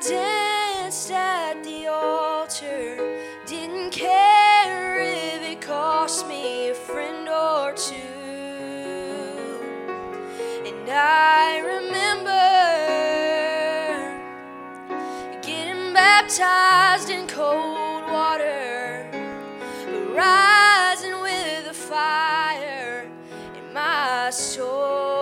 danced at the altar. Didn't care if it cost me a friend or two. And I remember getting baptized in cold water, but rising with the fire in my soul.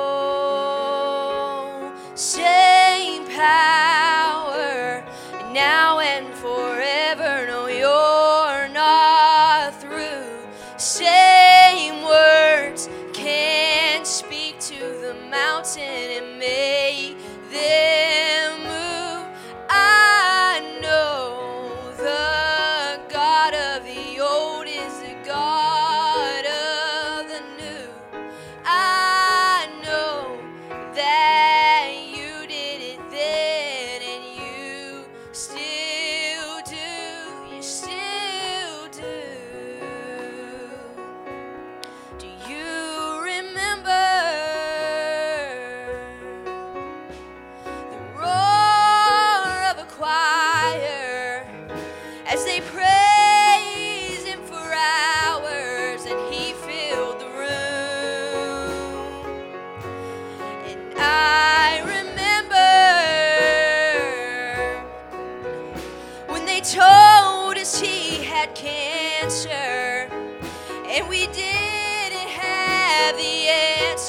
told us he had cancer, and we didn't have the answer.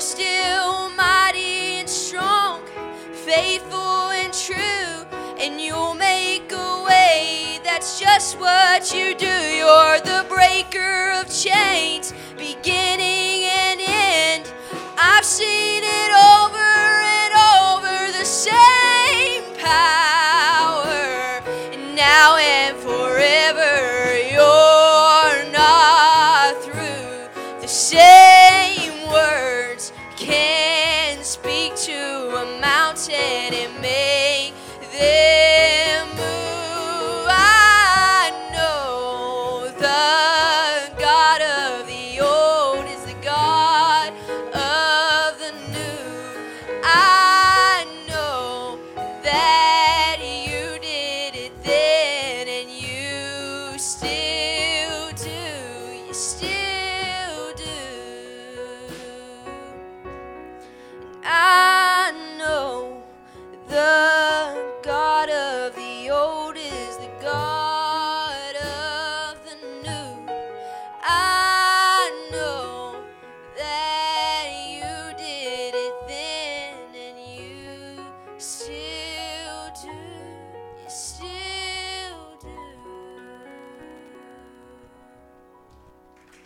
You're still mighty and strong, faithful and true, and you'll make a way. That's just what you do. You're the breaker of chains.